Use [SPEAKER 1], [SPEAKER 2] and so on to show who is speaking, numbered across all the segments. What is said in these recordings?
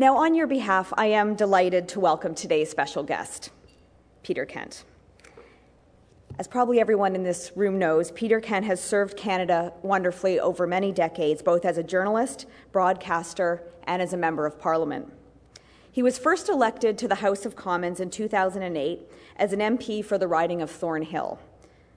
[SPEAKER 1] Now, on your behalf, I am delighted to welcome today's special guest, Peter Kent. As probably everyone in this room knows, Peter Kent has served Canada wonderfully over many decades, both as a journalist, broadcaster, and as a member of parliament. He was first elected to the House of Commons in 2008 as an MP for the riding of Thornhill,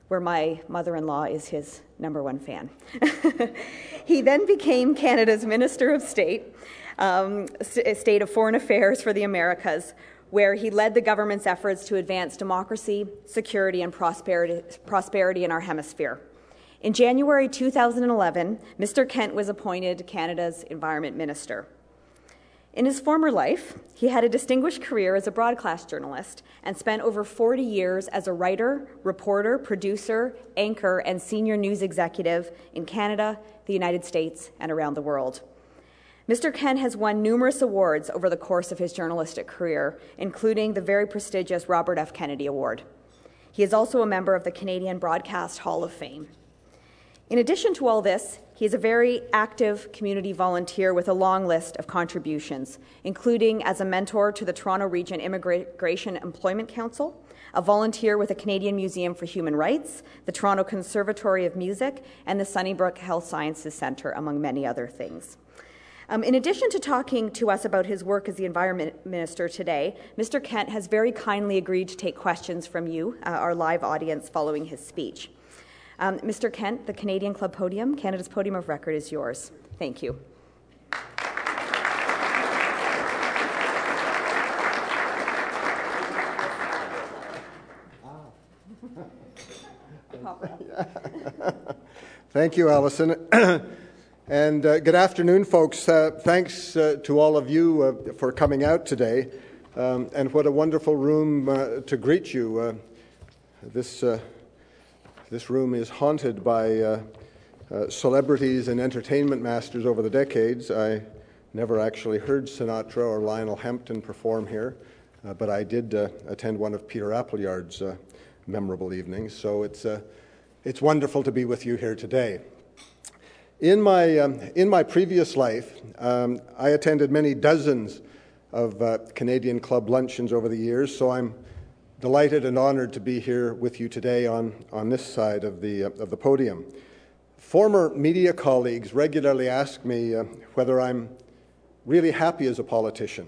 [SPEAKER 1] where my mother in law is his number one fan. he then became Canada's Minister of State, um, State of Foreign Affairs for the Americas, where he led the government's efforts to advance democracy, security, and prosperity, prosperity in our hemisphere. In January 2011, Mr. Kent was appointed Canada's Environment Minister. In his former life, he had a distinguished career as a broadcast journalist and spent over 40 years as a writer, reporter, producer, anchor, and senior news executive in Canada, the United States, and around the world. Mr. Kent has won numerous awards over the course of his journalistic career, including the very prestigious Robert F. Kennedy Award. He is also a member of the Canadian Broadcast Hall of Fame. In addition to all this, he is a very active community volunteer with a long list of contributions, including as a mentor to the Toronto Region Immigration Employment Council, a volunteer with the Canadian Museum for Human Rights, the Toronto Conservatory of Music, and the Sunnybrook Health Sciences Centre, among many other things. Um, in addition to talking to us about his work as the Environment Minister today, Mr. Kent has very kindly agreed to take questions from you, uh, our live audience, following his speech. Um, Mr. Kent, the Canadian Club podium, Canada's podium of record, is yours. Thank you.
[SPEAKER 2] Thank you, Allison. And uh, good afternoon, folks. Uh, thanks uh, to all of you uh, for coming out today. Um, and what a wonderful room uh, to greet you. Uh, this, this room is haunted by celebrities and entertainment masters over the decades. I never actually heard Sinatra or Lionel Hampton perform here, but I did attend one of Peter Appleyard's memorable evenings. So it's, it's wonderful to be with you here today. In my, um, in my previous life, um, I attended many dozens of uh, Canadian Club luncheons over the years, so I'm delighted and honored to be here with you today on, on this side of the, uh, of the podium. Former media colleagues regularly ask me uh, whether I'm really happy as a politician,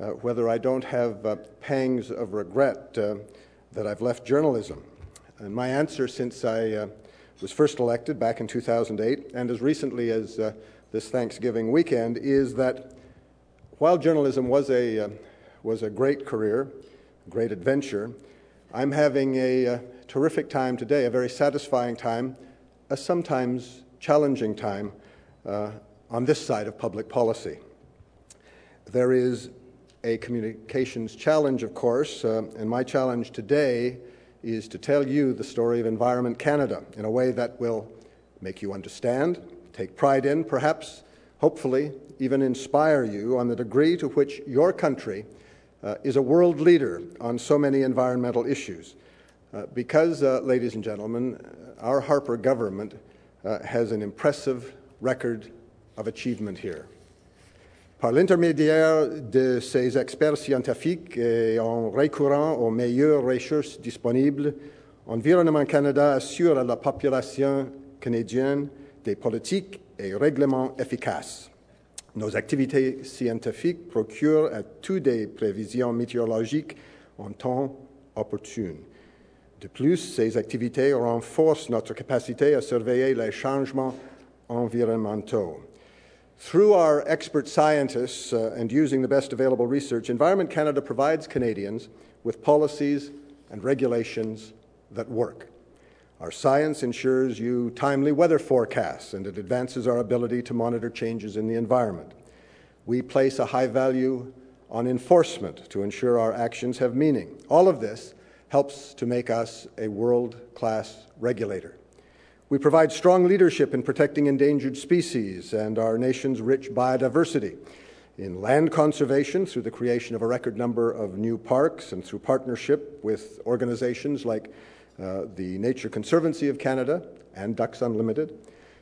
[SPEAKER 2] uh, whether I don't have uh, pangs of regret uh, that I've left journalism. And my answer since I was first elected back in 2008, and as recently as uh, this Thanksgiving weekend, is that while journalism was a, uh, was a great career, great adventure, I'm having a, a uh, terrific time today, a very satisfying time, a sometimes challenging time uh, on this side of public policy. There is a communications challenge, of course, uh, and my challenge today is to tell you the story of Environment Canada in a way that will make you understand, take pride in, perhaps, hopefully, even inspire you on the degree to which your country uh, is a world leader on so many environmental issues. Uh, because, uh, ladies and gentlemen, our Harper government uh, has an impressive record of achievement here. Par l'intermédiaire de ses experts scientifiques et en recourant aux meilleures ressources disponibles, Environnement Canada assure à la population canadienne des politiques et règlements efficaces. Nos activités scientifiques procurent à tous des prévisions météorologiques en temps opportun. De plus, ces activités renforcent notre capacité à surveiller les changements environnementaux. Through our expert scientists uh, and using the best available research, Environment Canada provides Canadians with policies and regulations that work. Our science ensures you timely weather forecasts and it advances our ability to monitor changes in the environment. We place a high value on enforcement to ensure our actions have meaning. All of this helps to make us a world class regulator. We provide strong leadership in protecting endangered species and our nation's rich biodiversity. In land conservation, through the creation of a record number of new parks and through partnership with organizations like uh, the Nature Conservancy of Canada and Ducks Unlimited.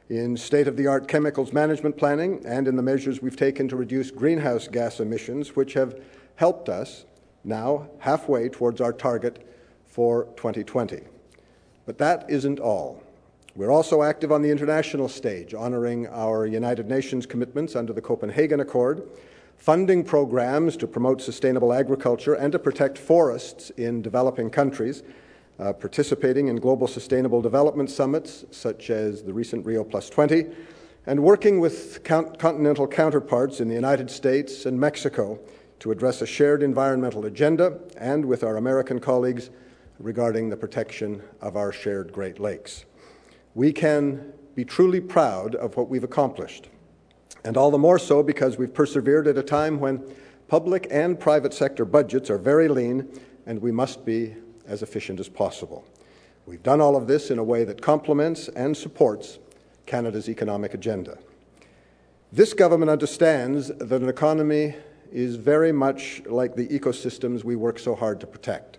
[SPEAKER 2] in state of the art chemicals management planning, and in the measures we've taken to reduce greenhouse gas emissions, which have helped us now halfway towards our target for 2020. But that isn't all. We're also active on the international stage, honoring our United Nations commitments under the Copenhagen Accord, funding programs to promote sustainable agriculture and to protect forests in developing countries, uh, participating in global sustainable development summits such as the recent Rio Plus 20, and working with continental counterparts in the United States and Mexico to address a shared environmental agenda and with our American colleagues regarding the protection of our shared Great Lakes we can be truly proud of what we've accomplished. And all the more so because we've persevered at a time when public and private sector budgets are very lean and we must be as efficient as possible. We've done all of this in a way that complements and supports Canada's economic agenda. This government understands that an economy is very much like the ecosystems we work so hard to protect.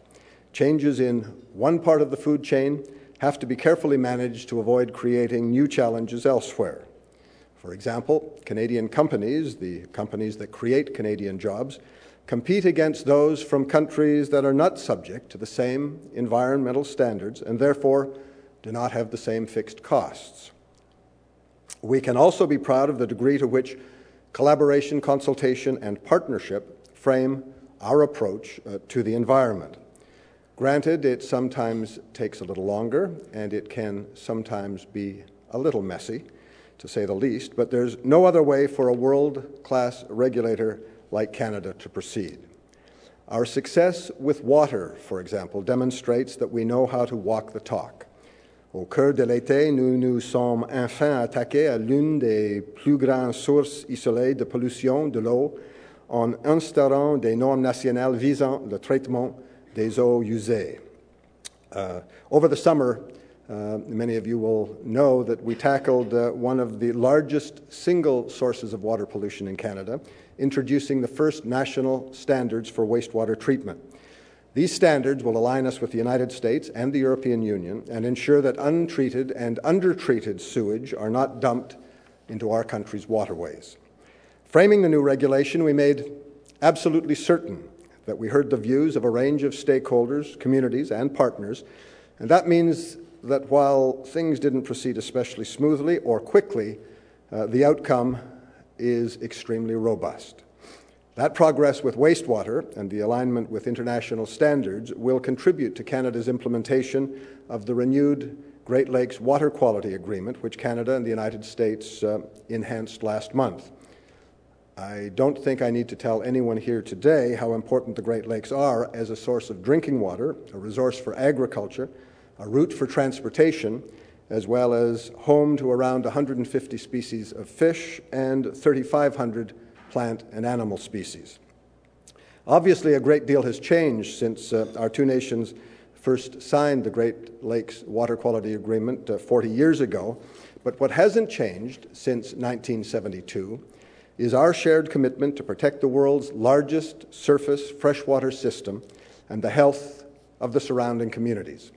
[SPEAKER 2] Changes in one part of the food chain have to be carefully managed to avoid creating new challenges elsewhere. For example, Canadian companies, the companies that create Canadian jobs, compete against those from countries that are not subject to the same environmental standards and therefore do not have the same fixed costs. We can also be proud of the degree to which collaboration, consultation, and partnership frame our approach uh, to the environment. Granted, it sometimes takes a little longer and it can sometimes be a little messy, to say the least, but there's no other way for a world class regulator like Canada to proceed. Our success with water, for example, demonstrates that we know how to walk the talk. Au cœur de l'été, nous nous sommes enfin attaqués à l'une des plus grandes sources isolées de pollution de l'eau en instaurant des normes nationales visant le traitement des eaux usées. Uh, over the summer, uh, many of you will know that we tackled uh, one of the largest single sources of water pollution in Canada, introducing the first national standards for wastewater treatment. These standards will align us with the United States and the European Union and ensure that untreated and undertreated sewage are not dumped into our country's waterways. Framing the new regulation, we made absolutely certain that we heard the views of a range of stakeholders, communities, and partners. And that means that while things didn't proceed especially smoothly or quickly, uh, the outcome is extremely robust. That progress with wastewater and the alignment with international standards will contribute to Canada's implementation of the renewed Great Lakes Water Quality Agreement, which Canada and the United States uh, enhanced last month. I don't think I need to tell anyone here today how important the Great Lakes are as a source of drinking water, a resource for agriculture, a route for transportation, as well as home to around 150 species of fish and 3,500 plant and animal species. Obviously, a great deal has changed since uh, our two nations first signed the Great Lakes Water Quality Agreement uh, 40 years ago. But what hasn't changed since 1972 is our shared commitment to protect the world's largest surface freshwater system and the health of the surrounding communities.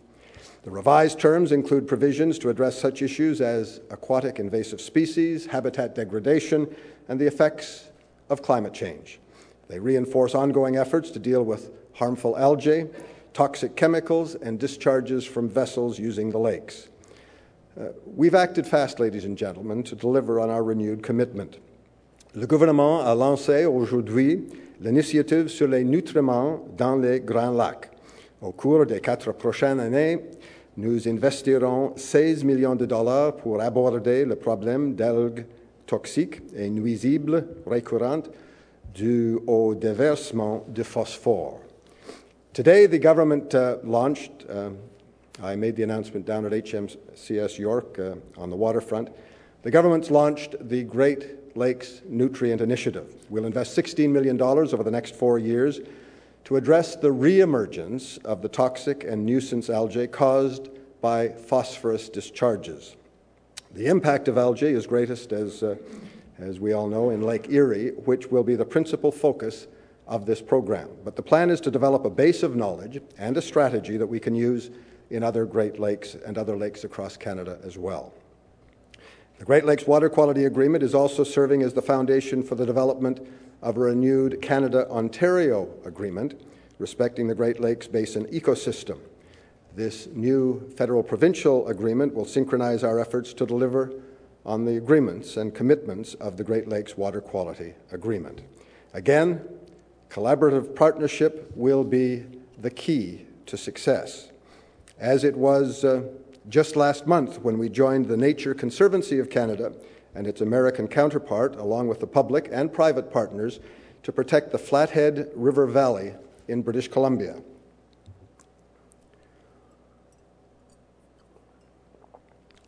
[SPEAKER 2] The revised terms include provisions to address such issues as aquatic invasive species, habitat degradation, and the effects of climate change. They reinforce ongoing efforts to deal with harmful algae, toxic chemicals, and discharges from vessels using the lakes. Uh, we've acted fast, ladies and gentlemen, to deliver on our renewed commitment. Le gouvernement a lancé aujourd'hui l'initiative sur les nutriments dans les Grands Lacs. Au cours des quatre prochaines années, nous investirons 16 millions de dollars pour aborder le problème d'algues toxiques et nuisibles récurrentes dû au déversement de phosphore. Today, the government uh, launched, uh, I made the announcement down at HMCS York uh, on the waterfront. The government's launched the Great Lakes Nutrient Initiative. We'll invest $16 million over the next four years to address the reemergence of the toxic and nuisance algae caused by phosphorus discharges. The impact of algae is greatest, as, uh, as we all know, in Lake Erie, which will be the principal focus of this program. But the plan is to develop a base of knowledge and a strategy that we can use in other Great Lakes and other lakes across Canada as well. The Great Lakes Water Quality Agreement is also serving as the foundation for the development of a renewed Canada Ontario Agreement respecting the Great Lakes Basin ecosystem. This new federal provincial agreement will synchronize our efforts to deliver on the agreements and commitments of the Great Lakes Water Quality Agreement. Again, collaborative partnership will be the key to success, as it was uh, just last month when we joined the Nature Conservancy of Canada and its American counterpart, along with the public and private partners, to protect the Flathead River Valley in British Columbia.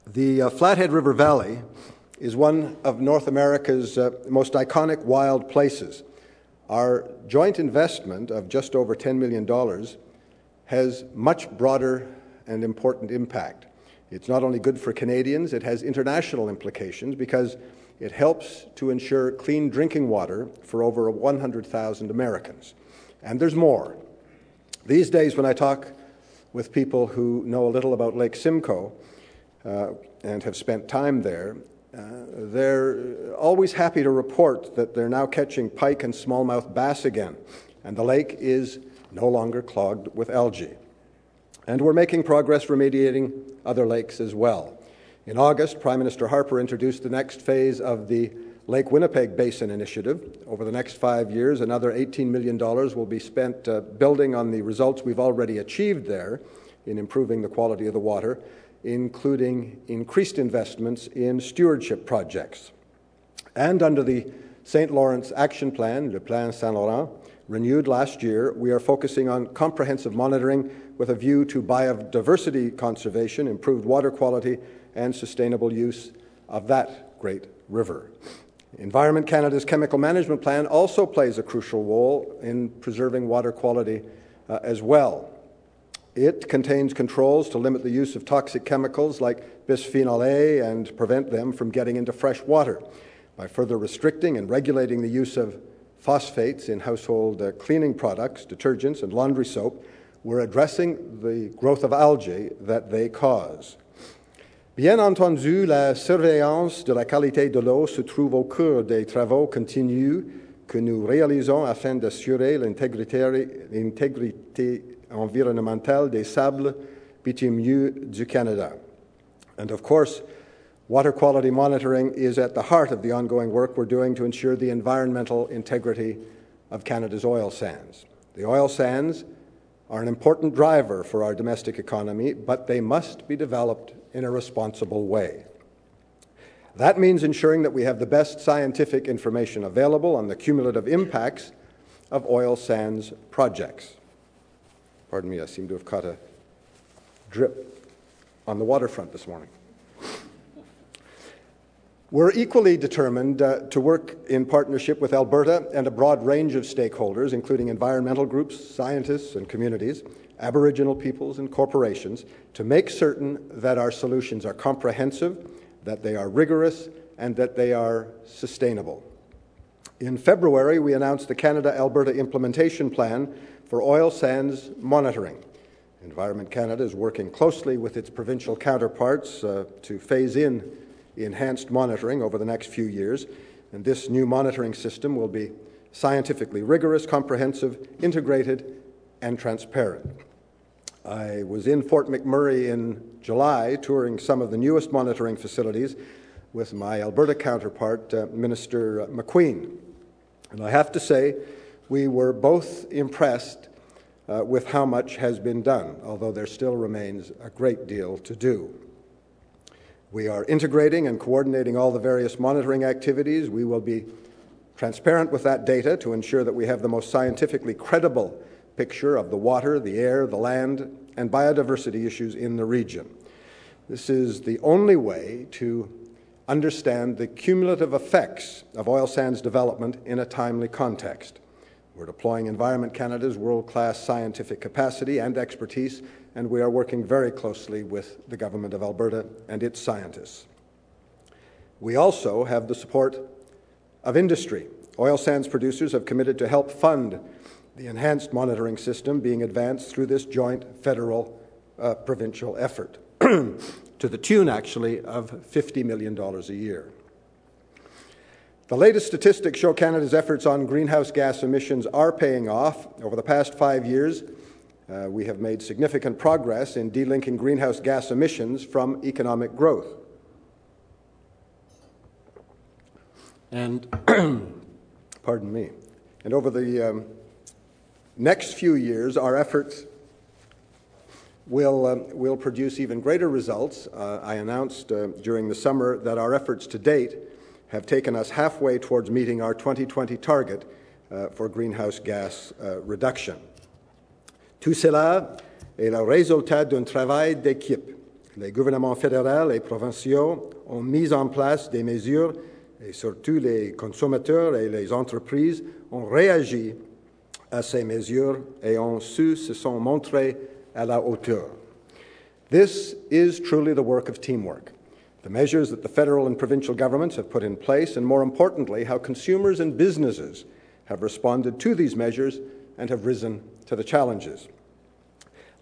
[SPEAKER 2] The uh, Flathead River Valley is one of North America's uh, most iconic wild places. Our joint investment of just over $10 million has much broader and important impact. It's not only good for Canadians, it has international implications because it helps to ensure clean drinking water for over 100,000 Americans. And there's more. These days, when I talk with people who know a little about Lake Simcoe uh, and have spent time there, uh, they're always happy to report that they're now catching pike and smallmouth bass again, and the lake is no longer clogged with algae. And we're making progress remediating other lakes as well. In August, Prime Minister Harper introduced the next phase of the Lake Winnipeg Basin Initiative. Over the next five years, another $18 million will be spent uh, building on the results we've already achieved there in improving the quality of the water, including increased investments in stewardship projects. And under the St. Lawrence Action Plan, Le Plan Saint Laurent, renewed last year, we are focusing on comprehensive monitoring with a view to biodiversity conservation, improved water quality, and sustainable use of that great river. Environment Canada's chemical management plan also plays a crucial role in preserving water quality uh, as well. It contains controls to limit the use of toxic chemicals like bisphenol A and prevent them from getting into fresh water. By further restricting and regulating the use of phosphates in household uh, cleaning products, detergents, and laundry soap, we're addressing the growth of algae that they cause. Bien entendu, la surveillance de la qualité de l'eau se trouve au cœur des travaux continus que nous réalisons afin d'assurer l'intégrité environnementale des sables bitumineux du Canada. And of course, Water quality monitoring is at the heart of the ongoing work we're doing to ensure the environmental integrity of Canada's oil sands. The oil sands are an important driver for our domestic economy, but they must be developed in a responsible way. That means ensuring that we have the best scientific information available on the cumulative impacts of oil sands projects. Pardon me, I seem to have caught a drip on the waterfront this morning. We're equally determined uh, to work in partnership with Alberta and a broad range of stakeholders, including environmental groups, scientists, and communities, Aboriginal peoples, and corporations, to make certain that our solutions are comprehensive, that they are rigorous, and that they are sustainable. In February, we announced the Canada Alberta Implementation Plan for Oil Sands Monitoring. Environment Canada is working closely with its provincial counterparts uh, to phase in enhanced monitoring over the next few years. And this new monitoring system will be scientifically rigorous, comprehensive, integrated, and transparent. I was in Fort McMurray in July touring some of the newest monitoring facilities with my Alberta counterpart, uh, Minister McQueen. And I have to say, we were both impressed uh, with how much has been done, although there still remains a great deal to do. We are integrating and coordinating all the various monitoring activities. We will be transparent with that data to ensure that we have the most scientifically credible picture of the water, the air, the land, and biodiversity issues in the region. This is the only way to understand the cumulative effects of oil sands development in a timely context. We're deploying Environment Canada's world class scientific capacity and expertise and we are working very closely with the Government of Alberta and its scientists. We also have the support of industry. Oil sands producers have committed to help fund the enhanced monitoring system being advanced through this joint federal uh, provincial effort. to to the tune, actually, of $50 million a year. The latest statistics show Canada's efforts on greenhouse gas emissions are paying off. Over the past five years, uh, we have made significant progress in delinking greenhouse gas emissions from economic growth. And, pardon me, and over the um, next few years, our efforts will, um, will produce even greater results. Uh, I announced uh, during the summer that our efforts to date have taken us halfway towards meeting our 2020 target uh, for greenhouse gas uh, reduction. Tout cela est le résultat d'un travail d'équipe. Les gouvernements fédéraux et provinciaux ont mis en place des mesures et surtout les consommateurs et les entreprises ont réagi à ces mesures et ont su se sont montrés à la hauteur. This is truly the work of teamwork. The measures that the federal and provincial governments have put in place, and more importantly, how consumers and businesses have responded to these measures and have risen to the challenges.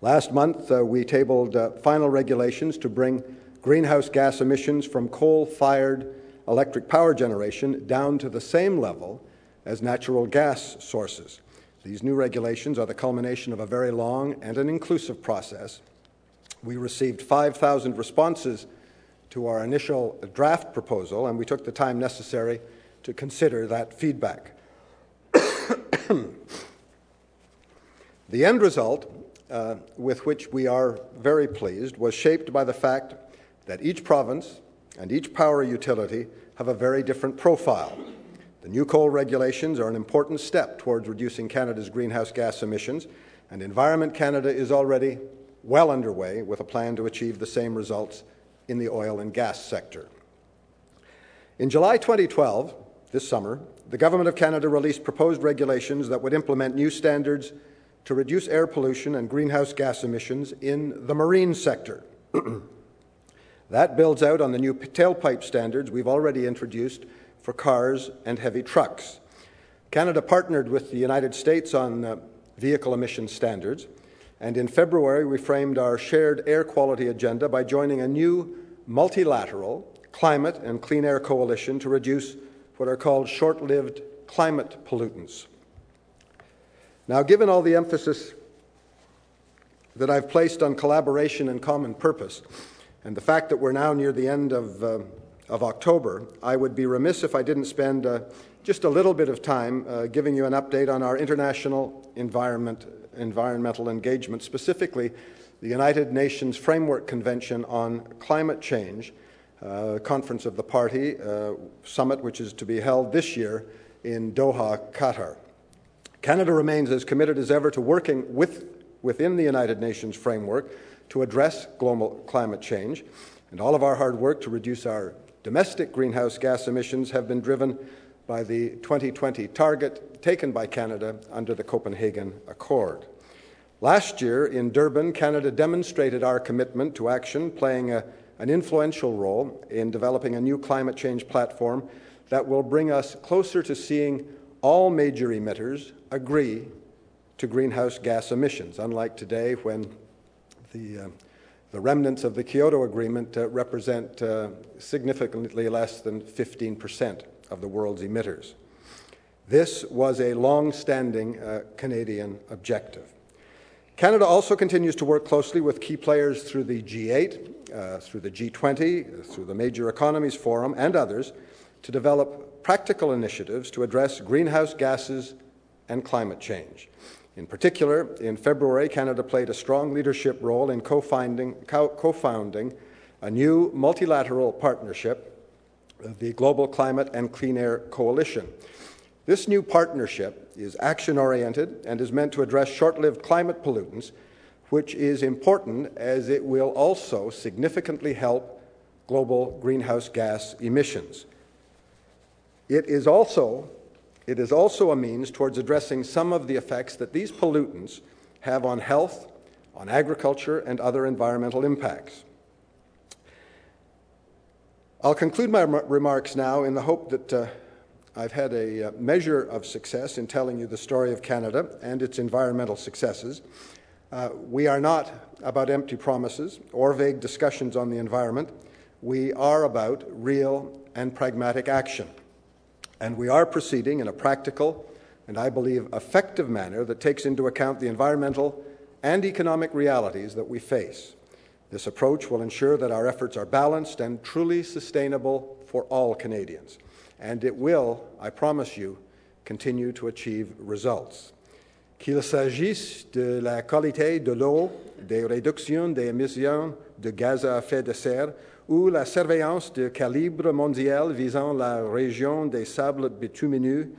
[SPEAKER 2] Last month, uh, we tabled uh, final regulations to bring greenhouse gas emissions from coal fired electric power generation down to the same level as natural gas sources. These new regulations are the culmination of a very long and an inclusive process. We received 5,000 responses to our initial draft proposal, and we took the time necessary to consider that feedback. the end result, uh, with which we are very pleased, was shaped by the fact that each province and each power utility have a very different profile. The new coal regulations are an important step towards reducing Canada's greenhouse gas emissions, and Environment Canada is already well underway with a plan to achieve the same results in the oil and gas sector. In July 2012, this summer, the Government of Canada released proposed regulations that would implement new standards to reduce air pollution and greenhouse gas emissions in the marine sector. that builds out on the new tailpipe standards we've already introduced for cars and heavy trucks. Canada partnered with the United States on uh, vehicle emission standards, and in February we framed our shared air quality agenda by joining a new multilateral climate and clean air coalition to reduce what are called short lived climate pollutants. Now, given all the emphasis that I've placed on collaboration and common purpose, and the fact that we're now near the end of uh, of October, I would be remiss if I didn't spend uh, just a little bit of time uh, giving you an update on our international environment, environmental engagement, specifically the United Nations Framework Convention on Climate Change, uh, Conference of the Party uh, Summit, which is to be held this year in Doha, Qatar. Canada remains as committed as ever to working with, within the United Nations framework to address global climate change, and all of our hard work to reduce our Domestic greenhouse gas emissions have been driven by the 2020 target taken by Canada under the Copenhagen Accord. Last year in Durban, Canada demonstrated our commitment to action, playing a, an influential role in developing a new climate change platform that will bring us closer to seeing all major emitters agree to greenhouse gas emissions, unlike today when the uh, the remnants of the Kyoto Agreement uh, represent uh, significantly less than 15% of the world's emitters. This was a long standing uh, Canadian objective. Canada also continues to work closely with key players through the G8, uh, through the G20, through the Major Economies Forum, and others to develop practical initiatives to address greenhouse gases and climate change. In particular, in February, Canada played a strong leadership role in co founding a new multilateral partnership, the Global Climate and Clean Air Coalition. This new partnership is action oriented and is meant to address short lived climate pollutants, which is important as it will also significantly help global greenhouse gas emissions. It is also it is also a means towards addressing some of the effects that these pollutants have on health, on agriculture, and other environmental impacts. I'll conclude my remarks now in the hope that uh, I've had a uh, measure of success in telling you the story of Canada and its environmental successes. Uh, we are not about empty promises or vague discussions on the environment. We are about real and pragmatic action. And we are proceeding in a practical and I believe effective manner that takes into account the environmental and economic realities that we face. This approach will ensure that our efforts are balanced and truly sustainable for all Canadians. And it will, I promise you, continue to achieve results. Qu'il s'agisse de la qualité de l'eau, des réductions des émissions de gaz à effet de serre ou la surveillance de calibre mondial visant la région des sables bitumineux,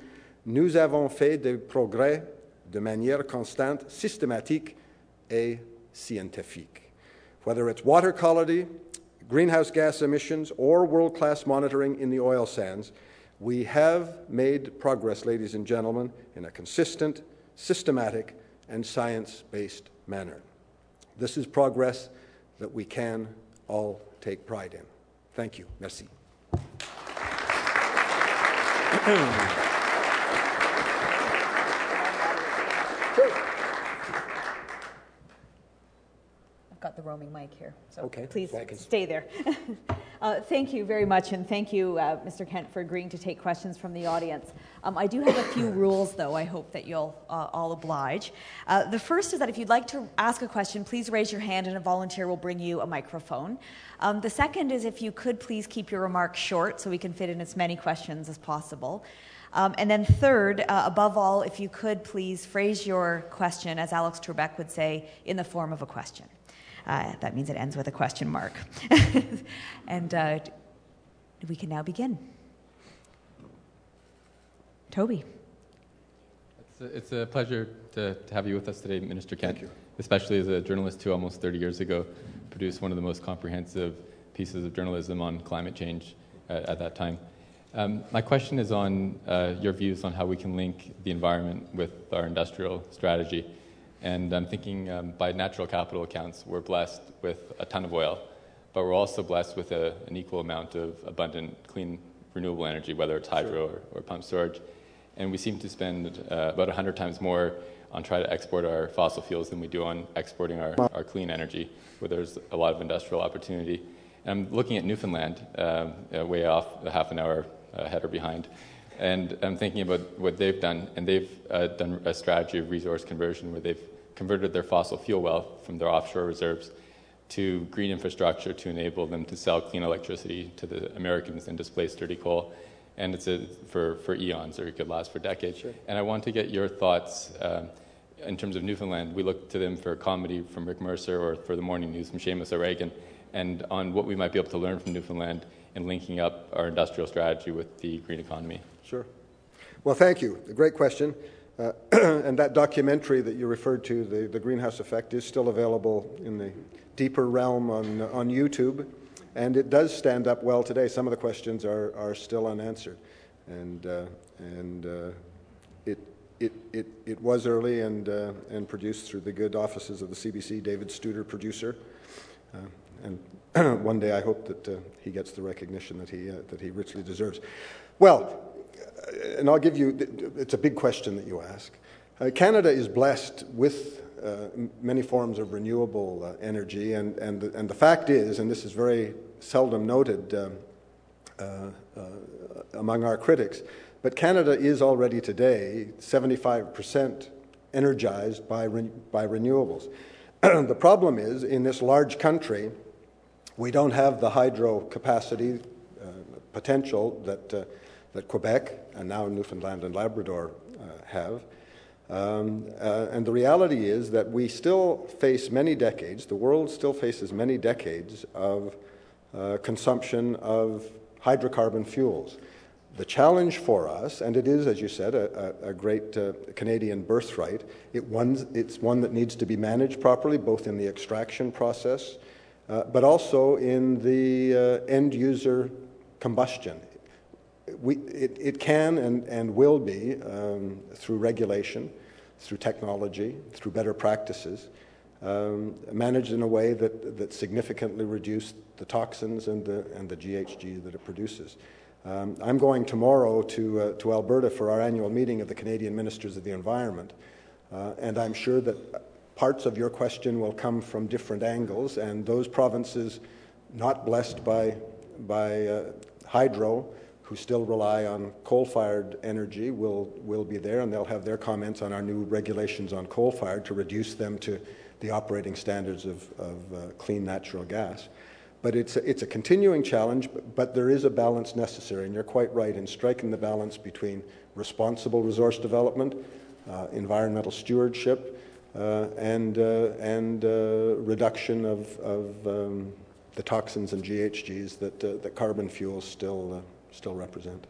[SPEAKER 2] nous avons fait des progrès de manière constante, systématique et scientifique. Whether it's water quality, greenhouse gas emissions, or world class monitoring in the oil sands, we have made progress, ladies and gentlemen, in a consistent, systematic, and science based manner. This is progress that we can all take pride in. Thank you. Merci.
[SPEAKER 1] got the roaming mic here, so
[SPEAKER 2] okay.
[SPEAKER 1] please stay there. uh, thank you very much, and thank you, uh, Mr. Kent, for agreeing to take questions from the audience. Um, I do have a few rules, though. I hope that you'll uh, all oblige. Uh, the first is that if you'd like to ask a question, please raise your hand, and a volunteer will bring you a microphone. Um, the second is if you could please keep your remarks short, so we can fit in as many questions as possible. Um, and then, third, uh, above all, if you could please phrase your question, as Alex Trebek would say, in the form of a question. Uh, that means it ends with a question mark. and uh, we can now begin. Toby.
[SPEAKER 3] It's a, it's a pleasure to, to, have you with us today, Minister Kent, especially as a journalist who almost 30 years ago produced one of the most comprehensive pieces of journalism on climate change uh, at that time. Um, my question is on uh, your views on how we can link the environment with our industrial strategy. And I'm thinking um, by natural capital accounts, we're blessed with a ton of oil, but we're also blessed with a, an equal amount of abundant, clean, renewable energy, whether it's hydro or, or pump storage. And we seem to spend uh, about 100 times more on trying to export our fossil fuels than we do on exporting our, our clean energy, where there's a lot of industrial opportunity. And I'm looking at Newfoundland, um, uh, way off, a half an hour ahead or behind. And I'm thinking about what they've done, and they've uh, done a strategy of resource conversion where they've converted their fossil fuel wealth from their offshore reserves to green infrastructure to enable them to sell clean electricity to the Americans and displace dirty coal. And it's a, for, for eons, or it could last for decades. Sure. And I want to get your thoughts um, in terms of Newfoundland. We look to them for comedy from Rick Mercer or for the morning news from Seamus O'Regan, and on what we might be able to learn from Newfoundland in linking up our industrial strategy with the green economy.
[SPEAKER 2] Sure. Well, thank you. A great question. Uh, and that documentary that you referred to, the, the Greenhouse Effect, is still available in the deeper realm on, on YouTube. And it does stand up well today. Some of the questions are, are still unanswered. And, uh, and uh, it, it, it, it was early and, uh, and produced through the good offices of the CBC, David Studer, producer. Uh, and one day I hope that uh, he gets the recognition that he, that he richly deserves. Well, and I'll give you, it's a big question that you ask. Uh, Canada is blessed with uh, many forms of renewable uh, energy, and, and, the, and the fact is, and this is very seldom noted um, uh, uh, among our critics, but Canada is already today 75% energized by, re- by renewables. the problem is, in this large country, we don't have the hydro capacity uh, potential that that Quebec and now Newfoundland and Labrador uh, have. Um, uh, and the reality is that we still face many decades, the world still faces many decades of uh, consumption of hydrocarbon fuels. The challenge for us, and it is, as you said, a, a, great uh, Canadian birthright, it one, it's one that needs to be managed properly, both in the extraction process, uh, but also in the uh, end user combustion we, it, it, can and, and will be, um, through regulation, through technology, through better practices, um, managed in a way that, that significantly reduce the toxins and the, and the GHG that it produces. Um, I'm going tomorrow to, uh, to Alberta for our annual meeting of the Canadian Ministers of the Environment, uh, and I'm sure that parts of your question will come from different angles, and those provinces not blessed by, by uh, hydro, who still rely on coal fired energy, will, will be there, and they'll have their comments on our new regulations on coal fired to reduce them to the operating standards of, of uh, clean natural gas. But it's a, it's a continuing challenge, but, but there is a balance necessary, and you're quite right in striking the balance between responsible resource development, uh, environmental stewardship, uh, and, uh, and uh, reduction of, of um, the toxins and GHGs that, that carbon fuels still, still represent.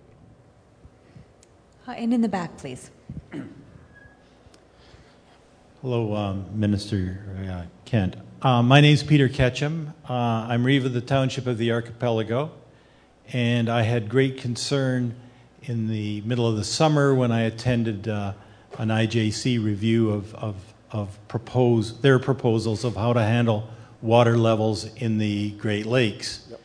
[SPEAKER 4] and in the back, please.
[SPEAKER 5] Hello, um, Minister uh, Kent. Uh, my name is Peter Ketchum. Uh, I'm Reeve of the Township of the Archipelago, and I had great concern in the middle of the summer when I attended uh, an IJC review of, of of propose their proposals of how to handle water levels in the Great Lakes. Yep.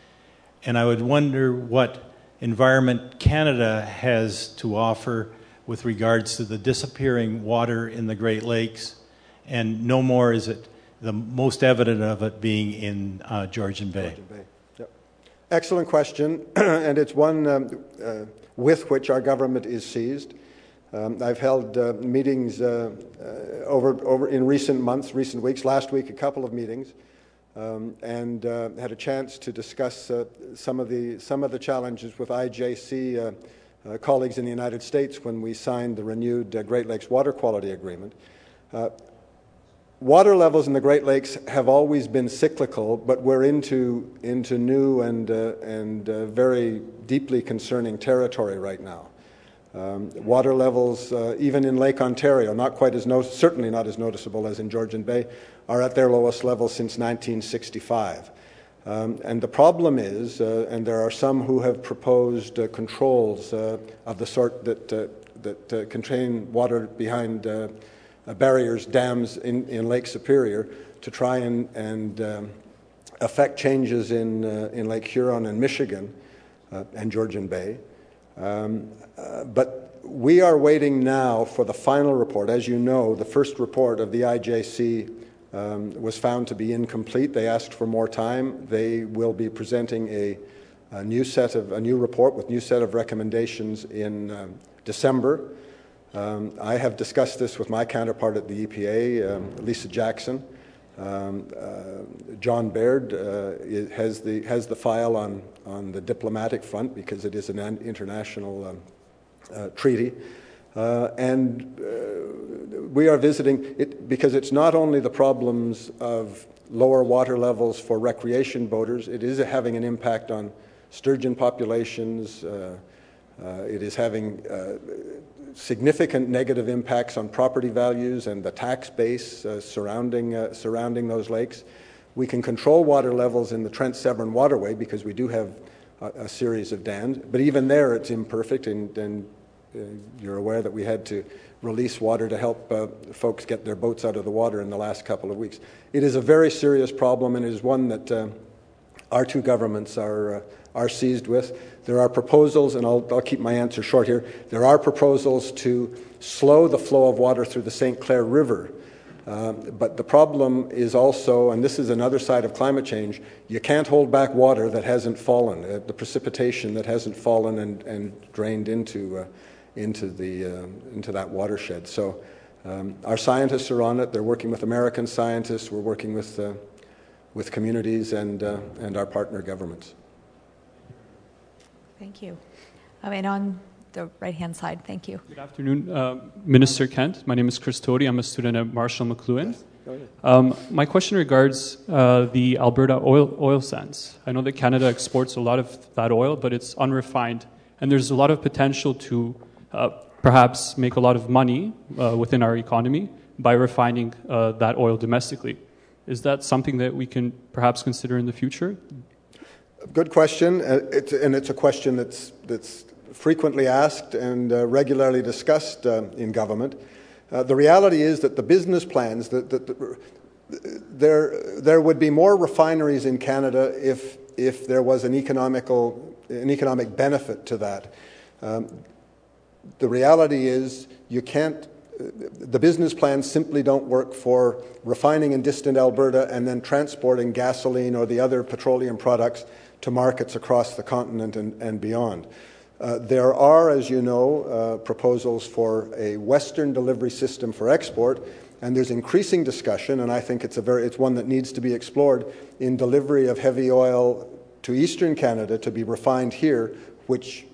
[SPEAKER 5] And I would wonder what Environment Canada has to offer with regards to the disappearing water in the Great Lakes, and no more is it the most evident of it being in uh, Georgian Bay.
[SPEAKER 2] Georgian Bay. Yep. Excellent question, and it's one um, uh, with which our government is seized. Um, I've held uh, meetings uh, uh, over, over in recent months, recent weeks. Last week, a couple of meetings, um, and uh, had a chance to discuss uh, some of the some of the challenges with IJC uh, colleagues in the United States when we signed the renewed Great Lakes Water Quality Agreement. Water levels in the Great Lakes have always been cyclical, but we're into, into new and, and very deeply concerning territory right now. Um, water levels, uh, even in Lake Ontario, not quite as no- certainly not as noticeable as in Georgian Bay, are at their lowest level since 1965. Um, and the problem is, uh, and there are some who have proposed uh, controls uh, of the sort that, uh, that uh, contain water behind barriers, dams in, in Lake Superior, to try and, and um, affect changes in, in Lake Huron and Michigan and Georgian Bay. Um, uh, but we are waiting now for the final report. As you know, the first report of the IJC um, was found to be incomplete. They asked for more time. They will be presenting a, a new set of a new report with new set of recommendations in um, December. Um, I have discussed this with my counterpart at the EPA, um, Lisa Jackson. Um, uh, John Baird uh, has the has the file on on the diplomatic front because it is an international uh, treaty. Uh, and uh, we are visiting it because it's not only the problems of lower water levels for recreation boaters, it is having an impact on sturgeon populations. Uh, uh, it is having uh, significant negative impacts on property values and the tax base surrounding, surrounding those lakes. We can control water levels in the Trent Severn waterway because we do have a, a series of dams, but even there it's imperfect and, and uh, you're aware that we had to release water to help uh, folks get their boats out of the water in the last couple of weeks. It is a very serious problem and it is one that uh, our two governments are, uh, are seized with. There are proposals, and I'll, I'll keep my answer short here. There are proposals to slow the flow of water through the St. Clair River. Uh, but the problem is also, and this is another side of climate change, you can't hold back water that hasn't fallen, uh, the precipitation that hasn't fallen and, and drained into, uh, into, the, uh, into that watershed. So um, our scientists are on it. They're working with American scientists. We're working with, uh, with communities and, uh, and our partner governments.
[SPEAKER 4] Thank you. Um, and on the right hand side, thank you.
[SPEAKER 6] Good afternoon, uh, Minister Kent. My name is Chris Tody. I'm a student at Marshall McLuhan. Um, my question regards uh, the Alberta oil, oil sands. I know that Canada exports a lot of that oil, but it's unrefined, and there's a lot of potential to uh, perhaps make a lot of money uh, within our economy by refining uh, that oil domestically. Is that something that we can perhaps consider in the future?
[SPEAKER 2] Good question, uh, and it's a question that's, that's frequently asked and uh, regularly discussed in government. the reality is that the business plans, that there, there would be more refineries in Canada if, if there was an, economical, an economic benefit to that. Um, the reality is you can't the business plans simply don't work for refining in distant Alberta and then transporting gasoline or the other petroleum products to markets across the continent and, and beyond. Uh, there are, as you know, uh, proposals for a Western delivery system for export, and there's increasing discussion, and I think it's, a very, it's one that needs to be explored in delivery of heavy oil to eastern Canada to be refined here, which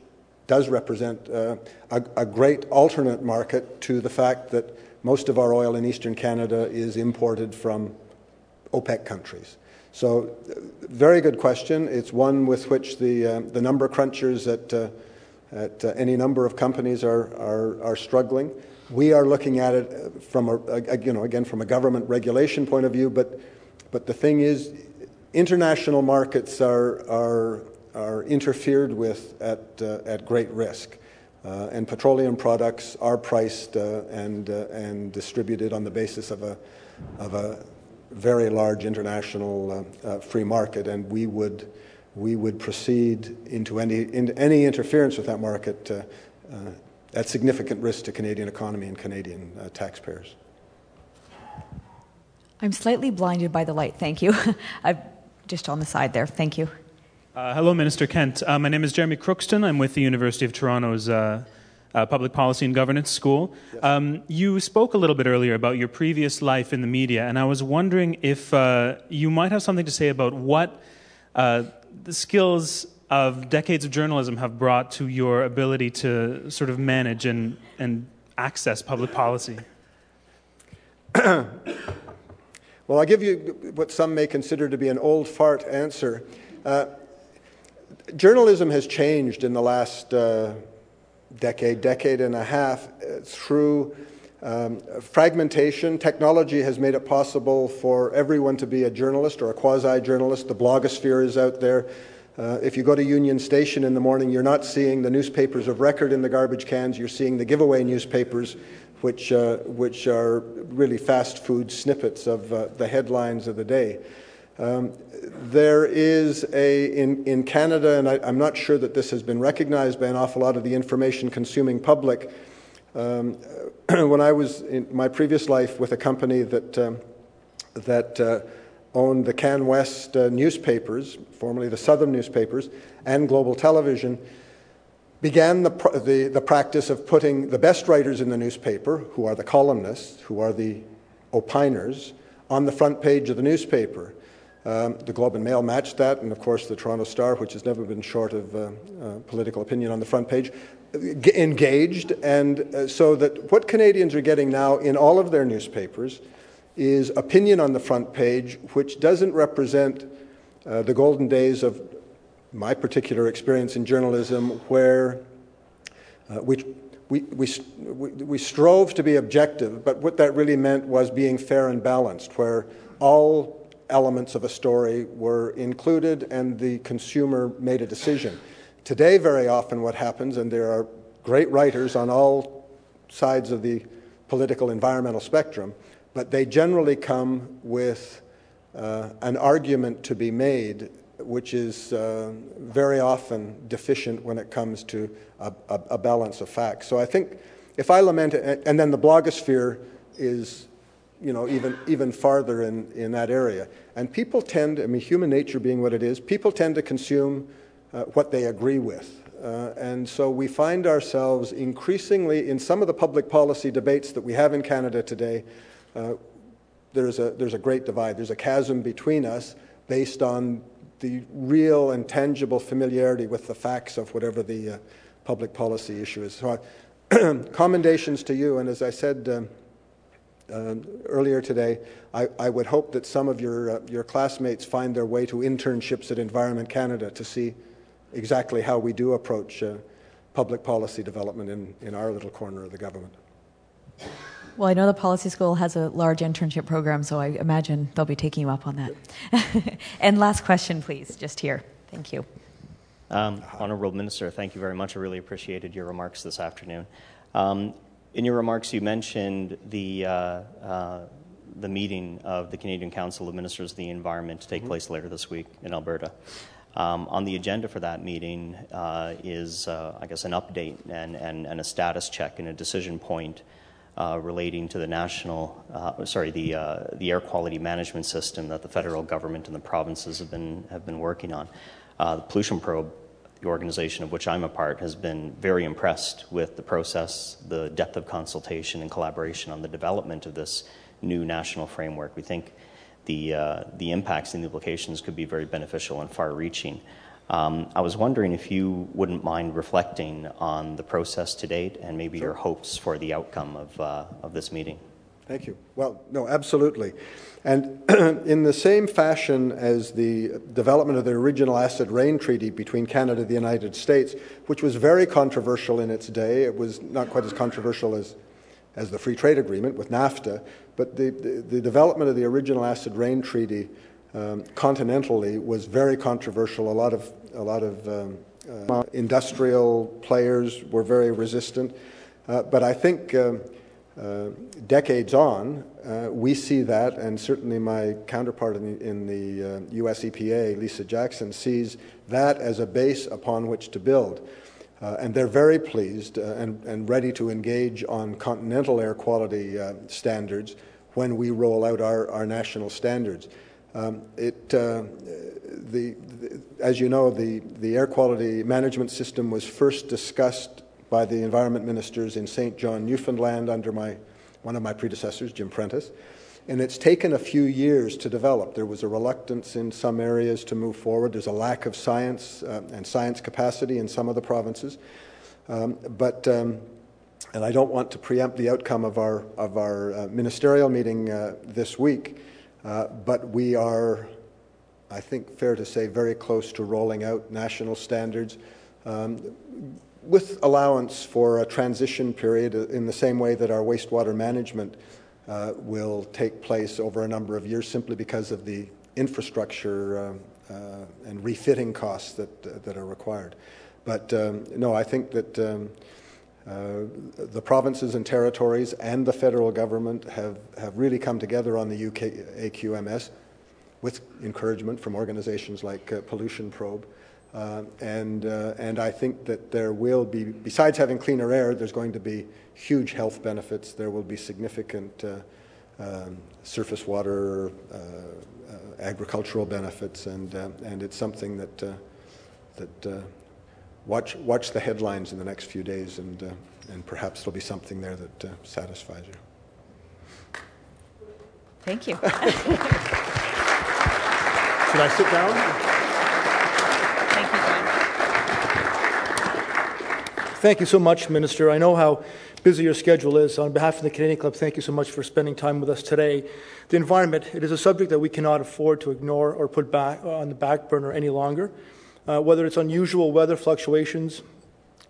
[SPEAKER 2] does represent uh, a, a, great alternate market to the fact that most of our oil in eastern Canada is imported from OPEC countries. So, very good question. It's one with which the, uh, the number crunchers at, uh, at uh, any number of companies are, are, are, struggling. We are looking at it from a, a, you know, again, from a government regulation point of view, but, but the thing is, international markets are, are, are interfered with at, uh, at great risk. Uh, and petroleum products are priced uh, and, and distributed on the basis of a, of a very large international free market, and we would, we would proceed into any, into any interference with that market at significant risk to Canadian economy and Canadian uh, taxpayers.
[SPEAKER 4] I'm slightly blinded by the light. Thank you. I'm just on the side there. Thank you.
[SPEAKER 7] Uh, hello, Minister Kent. my name is Jeremy Crookston. I'm with the University of Toronto's uh, Public Policy and Governance School. Um, you spoke a little bit earlier about your previous life in the media, and I was wondering if uh, you might have something to say about what uh, the skills of decades of journalism have brought to your ability to sort of manage and, and access public policy.
[SPEAKER 2] well, I'll give you what some may consider to be an old fart answer. Journalism has changed in the last uh, decade, decade and a half, uh, through um, fragmentation. Technology has made it possible for everyone to be a journalist or a quasi journalist. The blogosphere is out there. Uh, if you go to Union Station in the morning, you're not seeing the newspapers of record in the garbage cans, you're seeing the giveaway newspapers, which, uh, which are really fast food snippets of uh, the headlines of the day. Um, there is a, in, in Canada, and I, am not sure that this has been recognized by an awful lot of the information consuming public. Um, when I was in my previous life with a company that, um, that uh, owned the CanWest uh, newspapers, formerly the Southam newspapers, and Global Television, began the, pr- the, the practice of putting the best writers in the newspaper, who are the columnists, who are the opiners, on the front page of the newspaper. Um, the Globe and Mail matched that, and of course the Toronto Star, which has never been short of uh, uh, political opinion on the front page, engaged. And uh, so that what Canadians are getting now in all of their newspapers is opinion on the front page, which doesn't represent uh, the golden days of my particular experience in journalism, where uh, we, we, we strove to be objective, but what that really meant was being fair and balanced, where all elements of a story were included and the consumer made a decision. Today, very often, what happens, and there are great writers on all sides of the political environmental spectrum, but they generally come with uh, an argument to be made which is uh, very often deficient when it comes to a, a, a, balance of facts. So I think if I lament and then the blogosphere is you know, even, even farther in, in that area. And people tend, I mean, human nature being what it is, people tend to consume uh, what they agree with. Uh, and so we find ourselves increasingly in some of the public policy debates that we have in Canada today. Uh, there's, a, there's a great divide. There's a chasm between us based on the real and tangible familiarity with the facts of whatever the uh, public policy issue is. So, commendations to you. And as I said, um, uh, earlier today, I, I, would hope that some of your, uh, your classmates find their way to internships at Environment Canada to see exactly how we do approach uh, public policy development in, in our little corner of the government.
[SPEAKER 4] Well, I know the Policy School has a large internship program, so I imagine they'll be taking you up on that. and last question, please, just here. Thank you.
[SPEAKER 8] Um, Honorable Minister, thank you very much. I really appreciated your remarks this afternoon. Um, in your remarks, you mentioned the, uh, uh, the meeting of the Canadian Council of Ministers of the Environment to take mm-hmm. place later this week in Alberta. Um, on the agenda for that meeting uh, is, uh, I guess, an update and, and, and, a status check and a decision point uh, relating to the national, uh, sorry, the, uh, the air quality management system that the federal government and the provinces have been, have been working on. Uh, the Pollution Probe, the organization of which I'm a part, has been very impressed with the process, the depth of consultation and collaboration on the development of this new national framework. We think the, uh, the impacts and the implications could be very beneficial and far reaching. Um, I was wondering if you wouldn't mind reflecting on the process to date and maybe sure. your hopes for the outcome of, uh, of this meeting.
[SPEAKER 2] Thank you. Well, no, absolutely. And in the same fashion as the development of the original acid rain treaty between Canada and the United States, which was very controversial in its day, it was not quite as controversial as, as the free trade agreement with NAFTA, but the, the, the development of the original acid rain treaty um, continentally was very controversial. A lot of, a lot of um, uh, industrial players were very resistant. Uh, but I think um, uh, decades on, uh, we see that, and certainly my counterpart in the, in the US uh, EPA, Lisa Jackson, sees that as a base upon which to build. Uh, and they're very pleased and, and, ready to engage on continental air quality standards when we roll out our, our national standards. Um, it, uh, the, the, as you know, the, the air quality management system was first discussed by the environment ministers in St. John, Newfoundland, under my, one of my predecessors, Jim Prentice. And it's taken a few years to develop. There was a reluctance in some areas to move forward. There's a lack of science uh, and science capacity in some of the provinces. Um, but, um, and I don't want to preempt the outcome of our, of our uh, ministerial meeting uh, this week. Uh, but we are, I think, fair to say, very close to rolling out national standards um, with allowance for a transition period in the same way that our wastewater management uh, will take place over a number of years simply because of the infrastructure uh, uh and refitting costs that, that are required. But um, no, I think that. Um, uh, the provinces and territories and the federal government have, have really come together on the UK AQMS with encouragement from organizations like uh, Pollution Probe. Uh, and, uh, and I think that there will be, besides having cleaner air, there's going to be huge health benefits. There will be significant uh, um, surface water, uh, agricultural benefits, and, and it's something that, that watch, watch the headlines in the next few days, and, uh, and perhaps there'll be something there that uh, satisfies you.
[SPEAKER 4] Thank you.
[SPEAKER 2] Should I sit down?
[SPEAKER 4] Thank
[SPEAKER 9] you, John. Thank you so much, Minister. I know how busy your schedule is. On behalf of the Canadian Club, thank you so much for spending time with us today. The environment, it is a subject that we cannot afford to ignore or put back on the back burner any longer uh, whether it's unusual weather fluctuations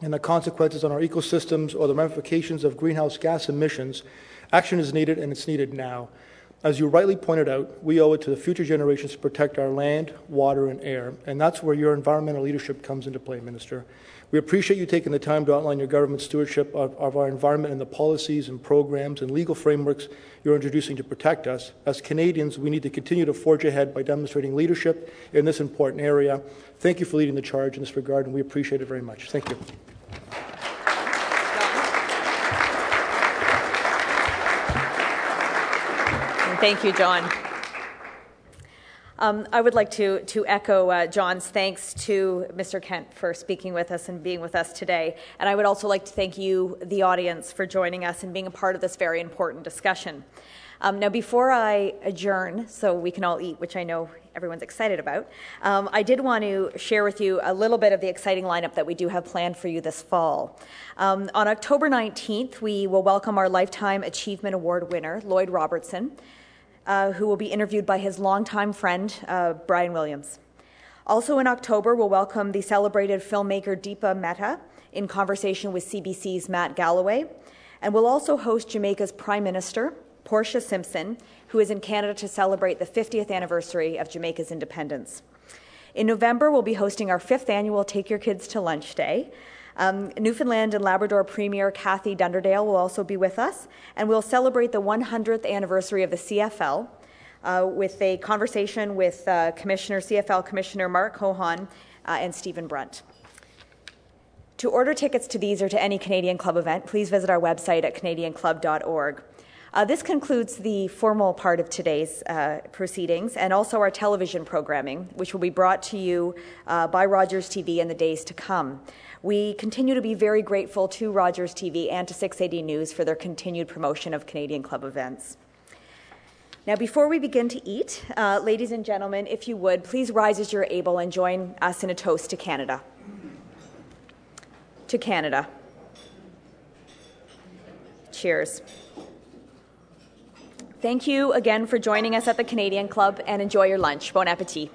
[SPEAKER 9] and the consequences on our ecosystems or the ramifications of greenhouse gas emissions, action is needed and it's needed now. As you rightly pointed out, we owe it to the future generations to protect our land, water, and air, and that's where your environmental leadership comes into play, Minister. We appreciate you taking the time to outline your government's stewardship of, of, our environment and the policies and programs and legal frameworks you're introducing to protect us. As Canadians, we need to continue to forge ahead by demonstrating leadership in this important area. Thank you for leading the charge in this regard, and we appreciate it very much. Thank you.
[SPEAKER 1] Thank you, John. Um, I would like to, to echo uh, John's thanks to Mr. Kent for speaking with us and being with us today. And I would also like to thank you, the audience, for joining us and being a part of this very important discussion. Um, now, before I adjourn, so we can all eat, which I know everyone's excited about, um, I did want to share with you a little bit of the exciting lineup that we do have planned for you this fall. Um, on October 19th, we will welcome our Lifetime Achievement Award winner, Lloyd Robertson uh, who will be interviewed by his longtime friend, uh, Brian Williams. Also in October, we'll welcome the celebrated filmmaker Deepa Mehta in conversation with CBC's Matt Galloway. And we'll also host Jamaica's Prime Minister, Portia Simpson, who is in Canada to celebrate the 50th anniversary of Jamaica's independence. In November, we'll be hosting our fifth annual Take Your Kids to Lunch Day. Um, Newfoundland and Labrador Premier Kathy Dunderdale will also be with us, and we'll celebrate the 100th anniversary of the CFL uh, with a conversation with uh, Commissioner CFL Commissioner Mark Cohon uh, and Stephen Brunt. To order tickets to these or to any Canadian Club event, please visit our website at canadianclub.org. Uh, this concludes the formal part of today's uh, proceedings and also our television programming, which will be brought to you uh, by Rogers TV in the days to come. We continue to be very grateful to Rogers TV and to 680 News for their continued promotion of Canadian Club events. Now, before we begin to eat, uh, ladies and gentlemen, if you would, please rise as you're able and join us in a toast to Canada. To Canada. Cheers. Thank you again for joining us at the Canadian Club and enjoy your lunch. Bon appetit.